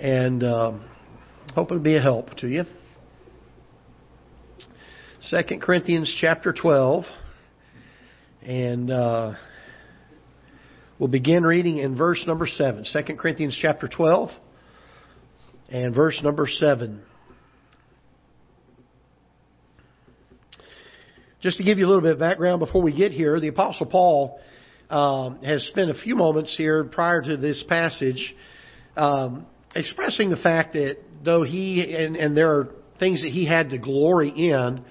and um, hope it'll be a help to you. Second Corinthians chapter 12, and uh, we'll begin reading in verse number 7. 2 Corinthians chapter 12 and verse number 7. Just to give you a little bit of background before we get here, the Apostle Paul um, has spent a few moments here prior to this passage um, expressing the fact that though he and, and there are things that he had to glory in,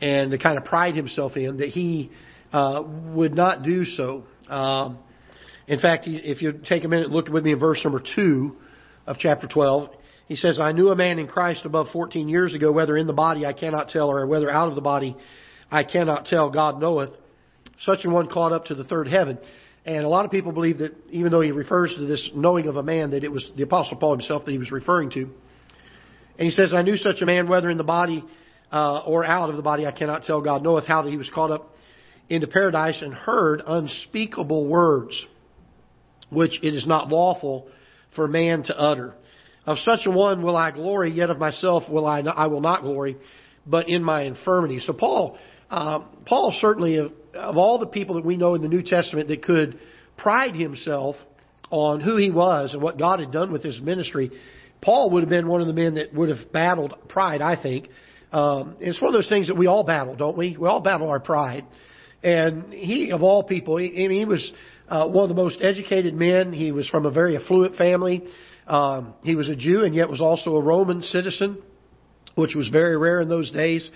and to kind of pride himself in that he uh, would not do so. Um, in fact, if you take a minute, look with me in verse number two of chapter 12. He says, I knew a man in Christ above 14 years ago, whether in the body I cannot tell, or whether out of the body I cannot tell, God knoweth. Such an one caught up to the third heaven. And a lot of people believe that even though he refers to this knowing of a man, that it was the Apostle Paul himself that he was referring to. And he says, I knew such a man, whether in the body uh, or out of the body, I cannot tell. God knoweth how that he was caught up into paradise and heard unspeakable words, which it is not lawful for man to utter. Of such a one will I glory, yet of myself will I not, I will not glory, but in my infirmity. So Paul, uh, Paul certainly of, all the people that we know in the New Testament that could pride himself on who he was and what God had done with his ministry, Paul would have been one of the men that would have battled pride, I think, um, it's one of those things that we all battle, don't we? We all battle our pride. And he, of all people, he, he was uh, one of the most educated men. He was from a very affluent family. Um, he was a Jew and yet was also a Roman citizen, which was very rare in those days.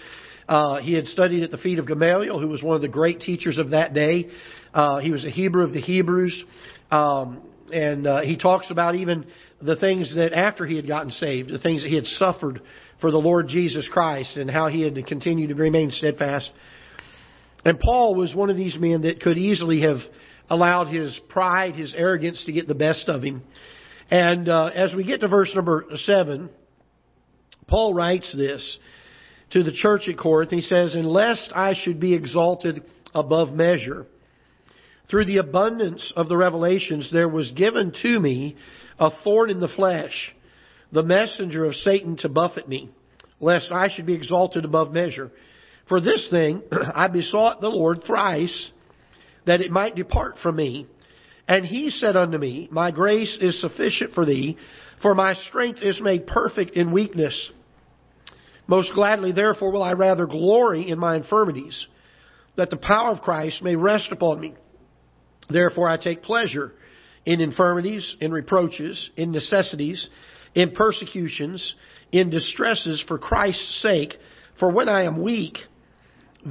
Uh, he had studied at the feet of Gamaliel, who was one of the great teachers of that day. Uh, he was a Hebrew of the Hebrews. Um, and uh, he talks about even the things that after he had gotten saved, the things that he had suffered for the Lord Jesus Christ and how he had to continue to remain steadfast. And Paul was one of these men that could easily have allowed his pride, his arrogance to get the best of him. And uh, as we get to verse number seven, Paul writes this to the church at Corinth. He says, Unless I should be exalted above measure, through the abundance of the revelations, there was given to me a thorn in the flesh the messenger of Satan to buffet me, lest I should be exalted above measure. For this thing I besought the Lord thrice, that it might depart from me. And he said unto me, My grace is sufficient for thee, for my strength is made perfect in weakness. Most gladly, therefore, will I rather glory in my infirmities, that the power of Christ may rest upon me. Therefore, I take pleasure in infirmities, in reproaches, in necessities, in persecutions, in distresses for Christ's sake. For when I am weak,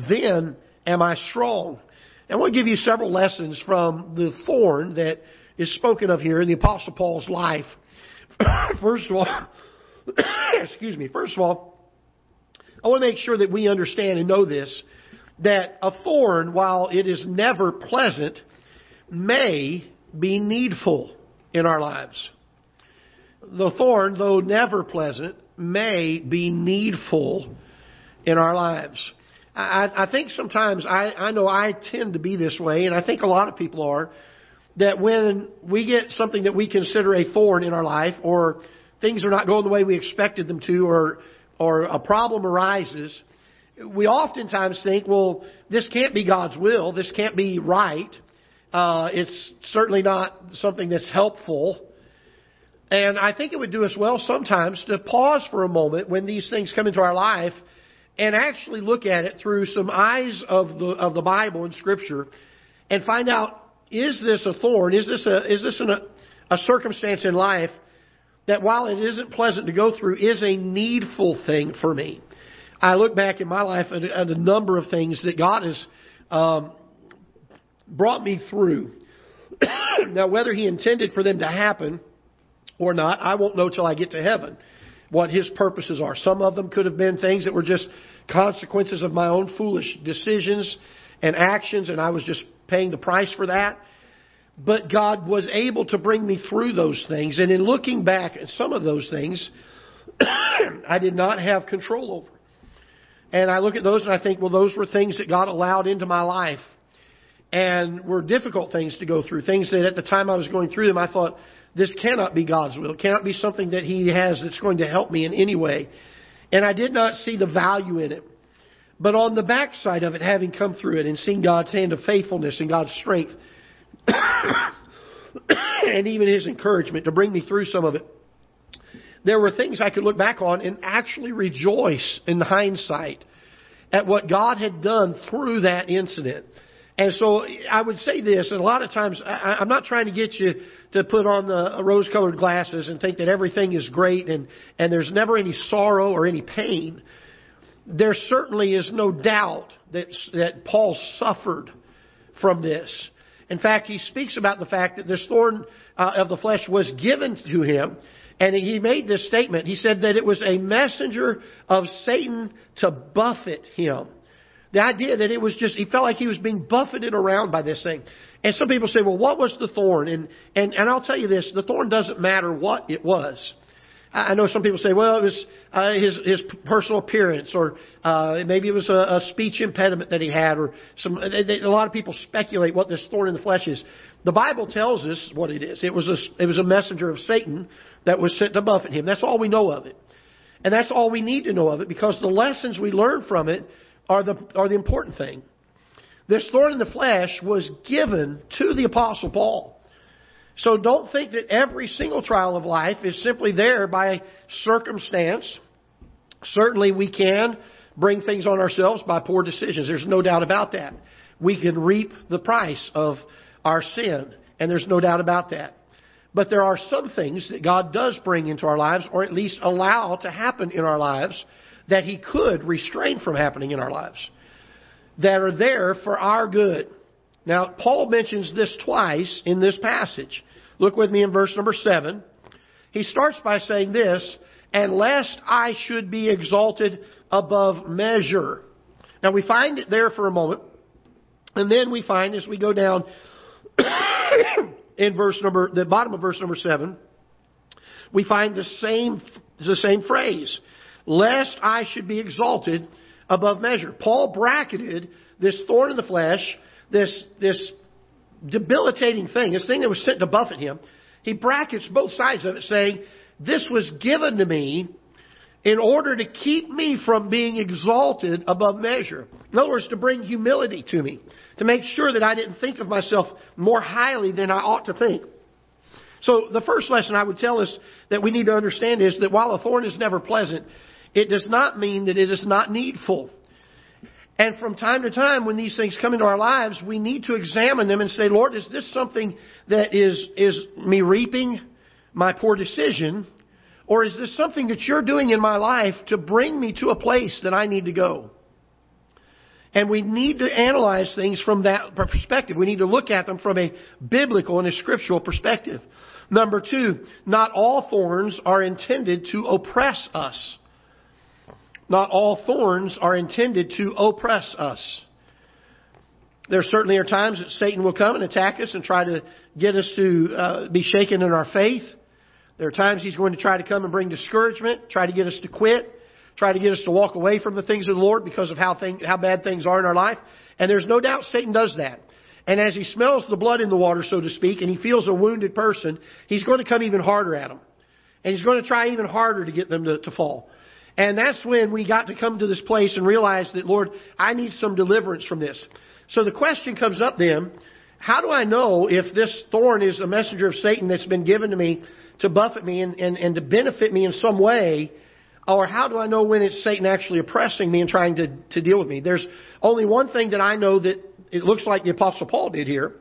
then am I strong. And I want to give you several lessons from the thorn that is spoken of here in the Apostle Paul's life. First of all, excuse me, first of all, I want to make sure that we understand and know this, that a thorn, while it is never pleasant, may be needful in our lives the thorn, though never pleasant, may be needful in our lives. I, I think sometimes I, I know I tend to be this way, and I think a lot of people are, that when we get something that we consider a thorn in our life, or things are not going the way we expected them to, or or a problem arises, we oftentimes think, well, this can't be God's will. This can't be right. Uh, it's certainly not something that's helpful. And I think it would do us well sometimes to pause for a moment when these things come into our life and actually look at it through some eyes of the, of the Bible and Scripture and find out, is this a thorn? Is this a, is this an, a, a circumstance in life that while it isn't pleasant to go through, is a needful thing for me? I look back in my life at, at a number of things that God has um, brought me through. now, whether He intended for them to happen or not, I won't know till I get to heaven what his purposes are. Some of them could have been things that were just consequences of my own foolish decisions and actions, and I was just paying the price for that. But God was able to bring me through those things. And in looking back at some of those things, I did not have control over. And I look at those and I think, well, those were things that God allowed into my life and were difficult things to go through. Things that at the time I was going through them, I thought, this cannot be God's will. It cannot be something that He has that's going to help me in any way. And I did not see the value in it. But on the backside of it, having come through it and seeing God's hand of faithfulness and God's strength, and even His encouragement to bring me through some of it, there were things I could look back on and actually rejoice in hindsight at what God had done through that incident. And so I would say this, and a lot of times I, I'm not trying to get you to put on the rose-colored glasses and think that everything is great and, and there's never any sorrow or any pain. There certainly is no doubt that, that Paul suffered from this. In fact, he speaks about the fact that this thorn uh, of the flesh was given to him and he made this statement. He said that it was a messenger of Satan to buffet him. The idea that it was just, he felt like he was being buffeted around by this thing. And some people say, well, what was the thorn? And, and, and I'll tell you this, the thorn doesn't matter what it was. I know some people say, well, it was uh, his his personal appearance, or uh, maybe it was a, a speech impediment that he had, or some. They, they, a lot of people speculate what this thorn in the flesh is. The Bible tells us what it is. It was a it was a messenger of Satan that was sent to buffet him. That's all we know of it, and that's all we need to know of it because the lessons we learn from it are the are the important thing. This thorn in the flesh was given to the apostle Paul. So don't think that every single trial of life is simply there by circumstance. Certainly we can bring things on ourselves by poor decisions. There's no doubt about that. We can reap the price of our sin, and there's no doubt about that. But there are some things that God does bring into our lives, or at least allow to happen in our lives, that He could restrain from happening in our lives, that are there for our good. Now, Paul mentions this twice in this passage. Look with me in verse number 7. He starts by saying this, and lest I should be exalted above measure. Now we find it there for a moment, and then we find as we go down in verse number, the bottom of verse number 7, we find the same, the same phrase. Lest I should be exalted above measure. Paul bracketed this thorn in the flesh, this, this debilitating thing, this thing that was sent to buffet him, he brackets both sides of it saying, this was given to me in order to keep me from being exalted above measure. In other words, to bring humility to me, to make sure that I didn't think of myself more highly than I ought to think. So the first lesson I would tell us that we need to understand is that while a thorn is never pleasant, it does not mean that it is not needful. And from time to time, when these things come into our lives, we need to examine them and say, Lord, is this something that is, is me reaping my poor decision? Or is this something that you're doing in my life to bring me to a place that I need to go? And we need to analyze things from that perspective. We need to look at them from a biblical and a scriptural perspective. Number two, not all thorns are intended to oppress us. Not all thorns are intended to oppress us. There certainly are times that Satan will come and attack us and try to get us to uh, be shaken in our faith. There are times he's going to try to come and bring discouragement, try to get us to quit, try to get us to walk away from the things of the Lord because of how thing, how bad things are in our life. And there's no doubt Satan does that. And as he smells the blood in the water, so to speak, and he feels a wounded person, he's going to come even harder at them. And he's going to try even harder to get them to, to fall. And that's when we got to come to this place and realize that, Lord, I need some deliverance from this. So the question comes up then, how do I know if this thorn is a messenger of Satan that's been given to me to buffet me and, and, and to benefit me in some way? Or how do I know when it's Satan actually oppressing me and trying to, to deal with me? There's only one thing that I know that it looks like the Apostle Paul did here,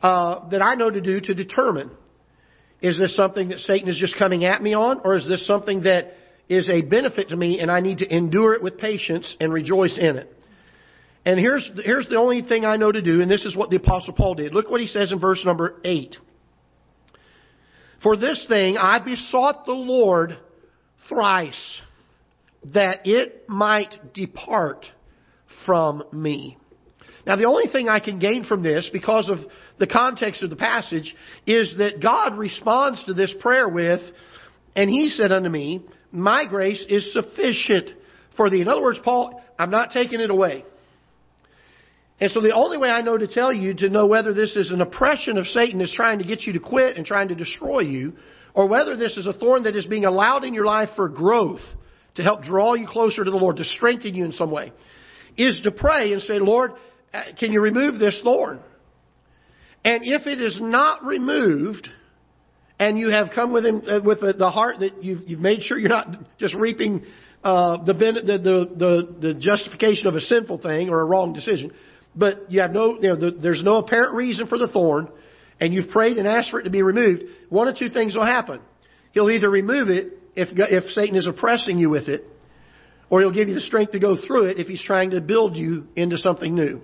uh, that I know to do to determine. Is this something that Satan is just coming at me on, or is this something that is a benefit to me and I need to endure it with patience and rejoice in it. And here's, here's the only thing I know to do, and this is what the Apostle Paul did. Look what he says in verse number 8. For this thing I besought the Lord thrice, that it might depart from me. Now, the only thing I can gain from this, because of the context of the passage, is that God responds to this prayer with, And he said unto me, my grace is sufficient for thee. In other words, Paul, I'm not taking it away. And so the only way I know to tell you to know whether this is an oppression of Satan that's trying to get you to quit and trying to destroy you, or whether this is a thorn that is being allowed in your life for growth, to help draw you closer to the Lord, to strengthen you in some way, is to pray and say, Lord, uh, can you remove this thorn? And if it is not removed, and you have come with him uh, with the heart that you've, you've made sure you're not just reaping uh, the, the, the, the justification of a sinful thing or a wrong decision, but you have no, you know, the, there's no apparent reason for the thorn, and you've prayed and asked for it to be removed. One of two things will happen. He'll either remove it if if Satan is oppressing you with it, or he'll give you the strength to go through it if he's trying to build you into something new.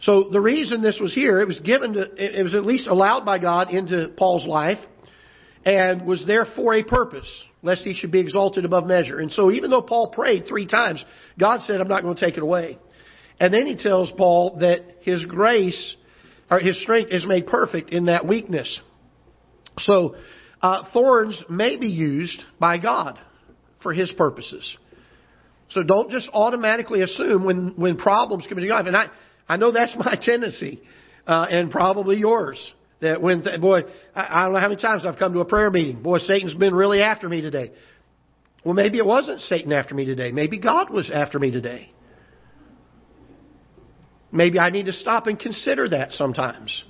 So the reason this was here, it was given to, it was at least allowed by God into Paul's life and was there for a purpose, lest he should be exalted above measure. And so even though Paul prayed three times, God said, I'm not going to take it away. And then he tells Paul that his grace, or his strength is made perfect in that weakness. So, uh, thorns may be used by God for his purposes. So don't just automatically assume when, when problems come into your life. And I, I know that's my tendency, uh, and probably yours. That when, th- boy, I, I don't know how many times I've come to a prayer meeting. Boy, Satan's been really after me today. Well, maybe it wasn't Satan after me today. Maybe God was after me today. Maybe I need to stop and consider that sometimes.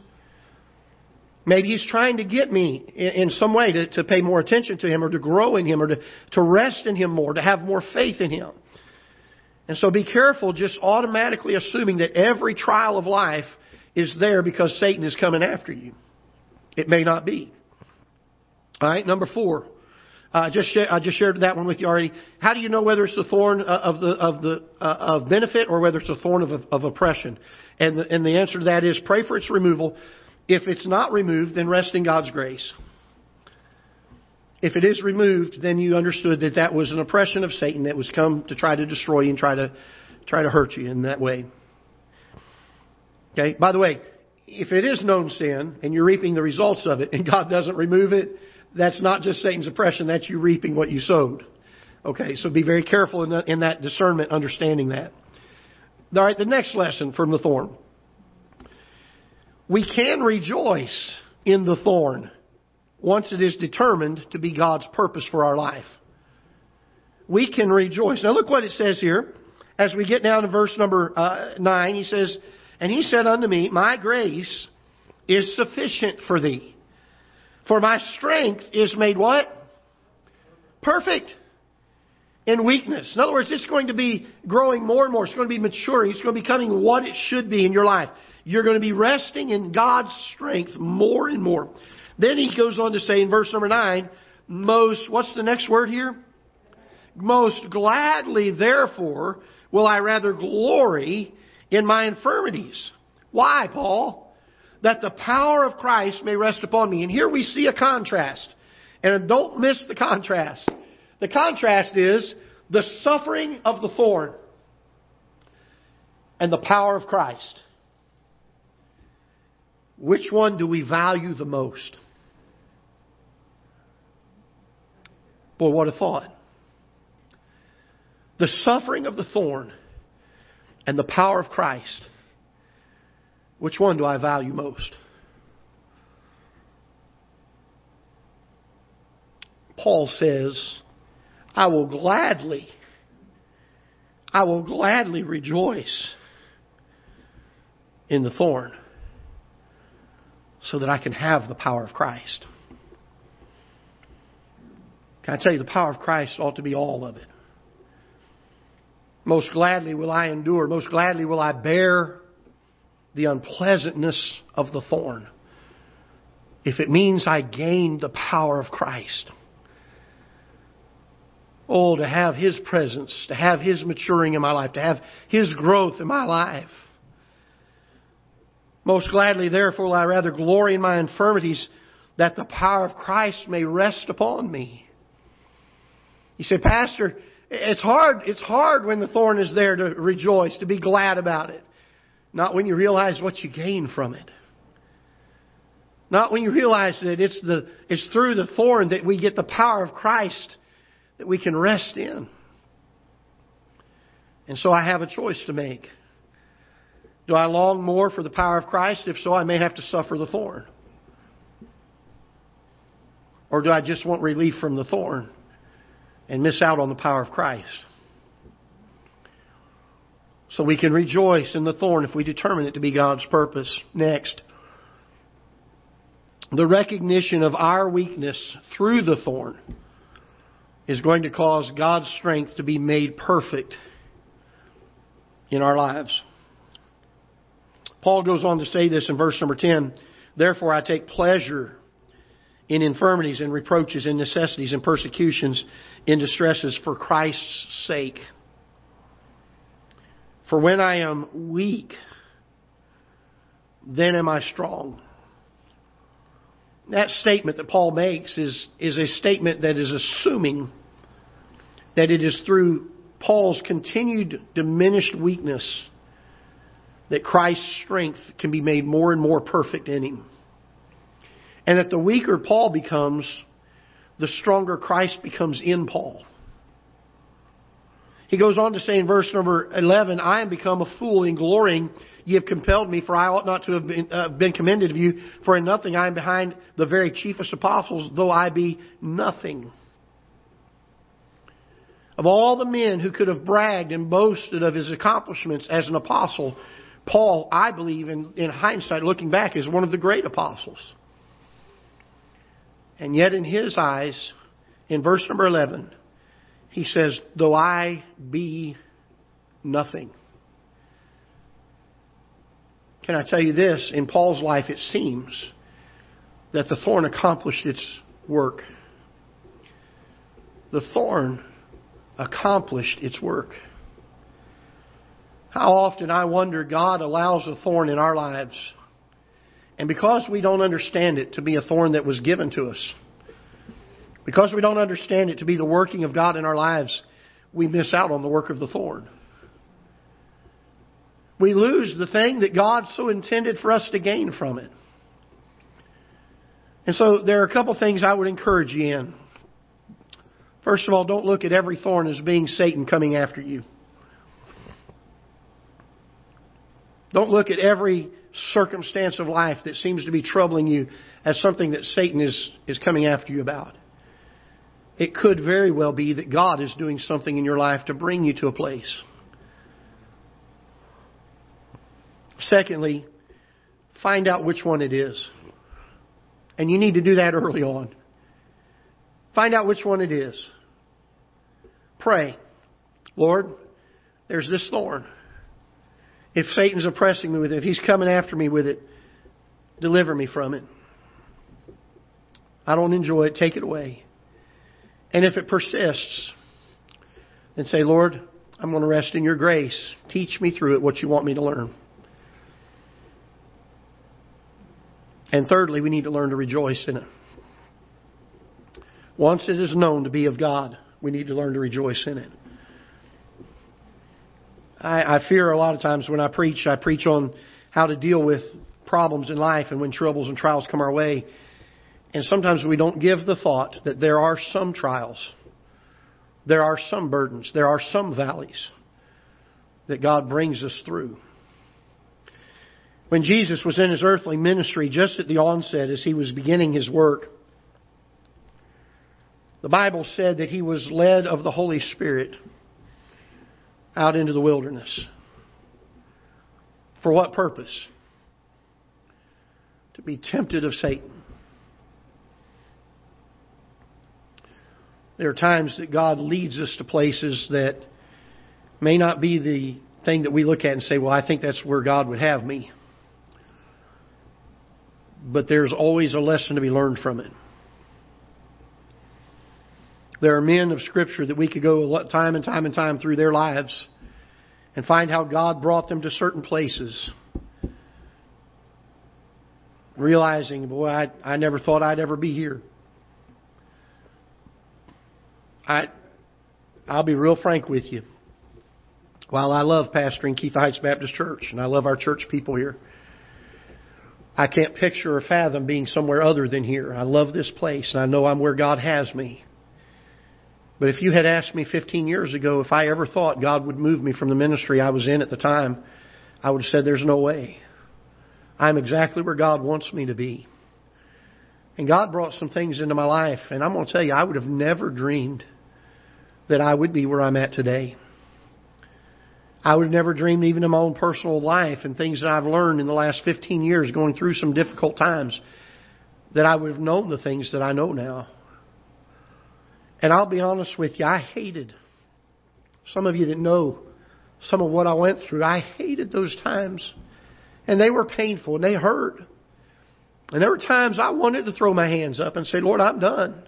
Maybe he's trying to get me in, some way to, to pay more attention to him or to grow in him or to, to rest in him more, to have more faith in him. And so be careful just automatically assuming that every trial of life is there because Satan is coming after you. It may not be. All right, number four. Uh, just share, I just shared that one with you already. How do you know whether it's the thorn uh, of the of the uh, of benefit or whether it's a thorn of of oppression? And the, and the answer to that is pray for its removal. If it's not removed, then rest in God's grace. If it is removed, then you understood that that was an oppression of Satan that was come to try to destroy you and try to try to hurt you in that way. Okay. By the way, if it is known sin and you're reaping the results of it, and God doesn't remove it, that's not just Satan's oppression. That's you reaping what you sowed. Okay. So be very careful in, in that discernment, understanding that. All right. The next lesson from the thorn. We can rejoice in the thorn once it is determined to be God's purpose for our life. We can rejoice. Now look what it says here. As we get down to verse number uh, 9, he says, And he said unto me, My grace is sufficient for thee. For my strength is made what? Perfect in weakness. In other words, it's going to be growing more and more. It's going to be maturing. It's going to be becoming what it should be in your life. You're going to be resting in God's strength more and more. Then he goes on to say in verse number 9, most, what's the next word here? Most gladly, therefore, will I rather glory in my infirmities. Why, Paul? That the power of Christ may rest upon me. And here we see a contrast. And don't miss the contrast. The contrast is the suffering of the thorn and the power of Christ. Which one do we value the most? Boy, what a thought. The suffering of the thorn and the power of Christ. Which one do I value most? Paul says, I will gladly, I will gladly rejoice in the thorn so that I can have the power of Christ. Can I tell you, the power of Christ ought to be all of it. Most gladly will I endure, most gladly will I bear the unpleasantness of the thorn if it means I gain the power of Christ. Oh, to have His presence, to have His maturing in my life, to have His growth in my life. Most gladly, therefore, will I rather glory in my infirmities that the power of Christ may rest upon me. You say, Pastor, it's hard, it's hard when the thorn is there to rejoice, to be glad about it. Not when you realize what you gain from it. Not when you realize that it's the, it's through the thorn that we get the power of Christ that we can rest in. And so I have a choice to make. Do I long more for the power of Christ? If so, I may have to suffer the thorn. Or do I just want relief from the thorn and miss out on the power of Christ? So we can rejoice in the thorn if we determine it to be God's purpose. Next, the recognition of our weakness through the thorn is going to cause God's strength to be made perfect in our lives. Paul goes on to say this in verse number 10 Therefore, I take pleasure in infirmities and reproaches, in necessities and persecutions, in distresses for Christ's sake. For when I am weak, then am I strong. That statement that Paul makes is, is a statement that is assuming that it is through Paul's continued diminished weakness that Christ's strength can be made more and more perfect in him. And that the weaker Paul becomes, the stronger Christ becomes in Paul. He goes on to say in verse number 11, I am become a fool in glorying. Ye have compelled me, for I ought not to have been, uh, been commended of you. For in nothing I am behind the very chiefest apostles, though I be nothing. Of all the men who could have bragged and boasted of his accomplishments as an apostle, Paul, I believe, in, in hindsight, looking back, is one of the great apostles. And yet, in his eyes, in verse number 11, he says, Though I be nothing. Can I tell you this? In Paul's life, it seems that the thorn accomplished its work. The thorn accomplished its work. How often I wonder God allows a thorn in our lives, and because we don't understand it to be a thorn that was given to us, because we don't understand it to be the working of God in our lives, we miss out on the work of the thorn. We lose the thing that God so intended for us to gain from it. And so there are a couple things I would encourage you in. First of all, don't look at every thorn as being Satan coming after you. Don't look at every circumstance of life that seems to be troubling you as something that Satan is, is coming after you about. It could very well be that God is doing something in your life to bring you to a place. Secondly, find out which one it is. And you need to do that early on. Find out which one it is. Pray, Lord, there's this thorn. If Satan's oppressing me with it, if he's coming after me with it, deliver me from it. I don't enjoy it. Take it away. And if it persists, then say, Lord, I'm going to rest in your grace. Teach me through it what you want me to learn. And thirdly, we need to learn to rejoice in it. Once it is known to be of God, we need to learn to rejoice in it. I, I fear a lot of times when I preach, I preach on how to deal with problems in life and when troubles and trials come our way. And sometimes we don't give the thought that there are some trials, there are some burdens, there are some valleys that God brings us through. When Jesus was in his earthly ministry, just at the onset, as he was beginning his work, the Bible said that he was led of the Holy Spirit out into the wilderness. For what purpose? To be tempted of Satan. There are times that God leads us to places that may not be the thing that we look at and say, well, I think that's where God would have me. But there's always a lesson to be learned from it. There are men of Scripture that we could go time and time and time through their lives and find how God brought them to certain places. Realizing, boy, I, I never thought I'd ever be here. I, I'll be real frank with you. While I love pastoring Ketha Heights Baptist Church, and I love our church people here, I can't picture or fathom being somewhere other than here. I love this place, and I know I'm where God has me. But if you had asked me 15 years ago if I ever thought God would move me from the ministry I was in at the time, I would have said, There's no way. I'm exactly where God wants me to be. And God brought some things into my life, and I'm going to tell you, I would have never dreamed that I would be where I'm at today. I would have never dreamed, even in my own personal life and things that I've learned in the last 15 years going through some difficult times, that I would have known the things that I know now. And I'll be honest with you, I hated some of you that know some of what I went through. I hated those times. And they were painful and they hurt. And there were times I wanted to throw my hands up and say, Lord, I'm done.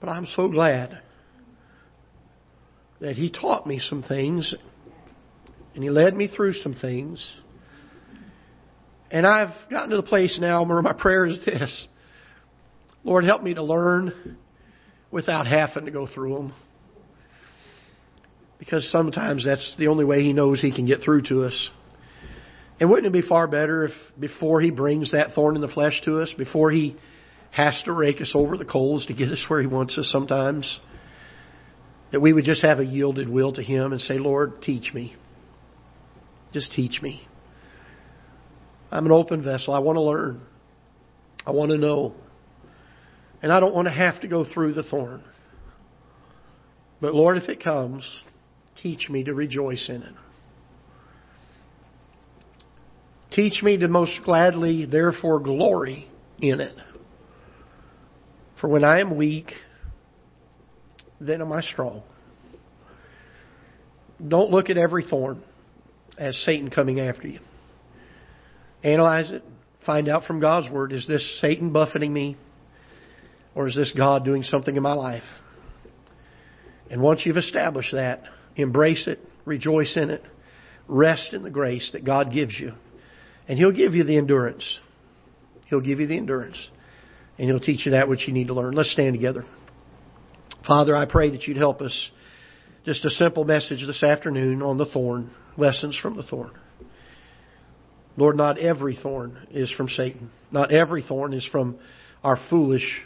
But I'm so glad that He taught me some things and He led me through some things. And I've gotten to the place now where my prayer is this Lord, help me to learn without having to go through them. Because sometimes that's the only way He knows He can get through to us. And wouldn't it be far better if before He brings that thorn in the flesh to us, before He has to rake us over the coals to get us where He wants us sometimes, that we would just have a yielded will to Him and say, Lord, teach me. Just teach me. I'm an open vessel. I want to learn. I want to know. And I don't want to have to go through the thorn. But Lord, if it comes, teach me to rejoice in it. Teach me to most gladly, therefore, glory in it. For when I am weak, then am I strong. Don't look at every thorn as Satan coming after you. Analyze it. Find out from God's Word is this Satan buffeting me? Or is this God doing something in my life? And once you've established that, embrace it, rejoice in it, rest in the grace that God gives you. And He'll give you the endurance. He'll give you the endurance. And He'll teach you that which you need to learn. Let's stand together. Father, I pray that you'd help us. Just a simple message this afternoon on the thorn, lessons from the thorn. Lord, not every thorn is from Satan. Not every thorn is from our foolish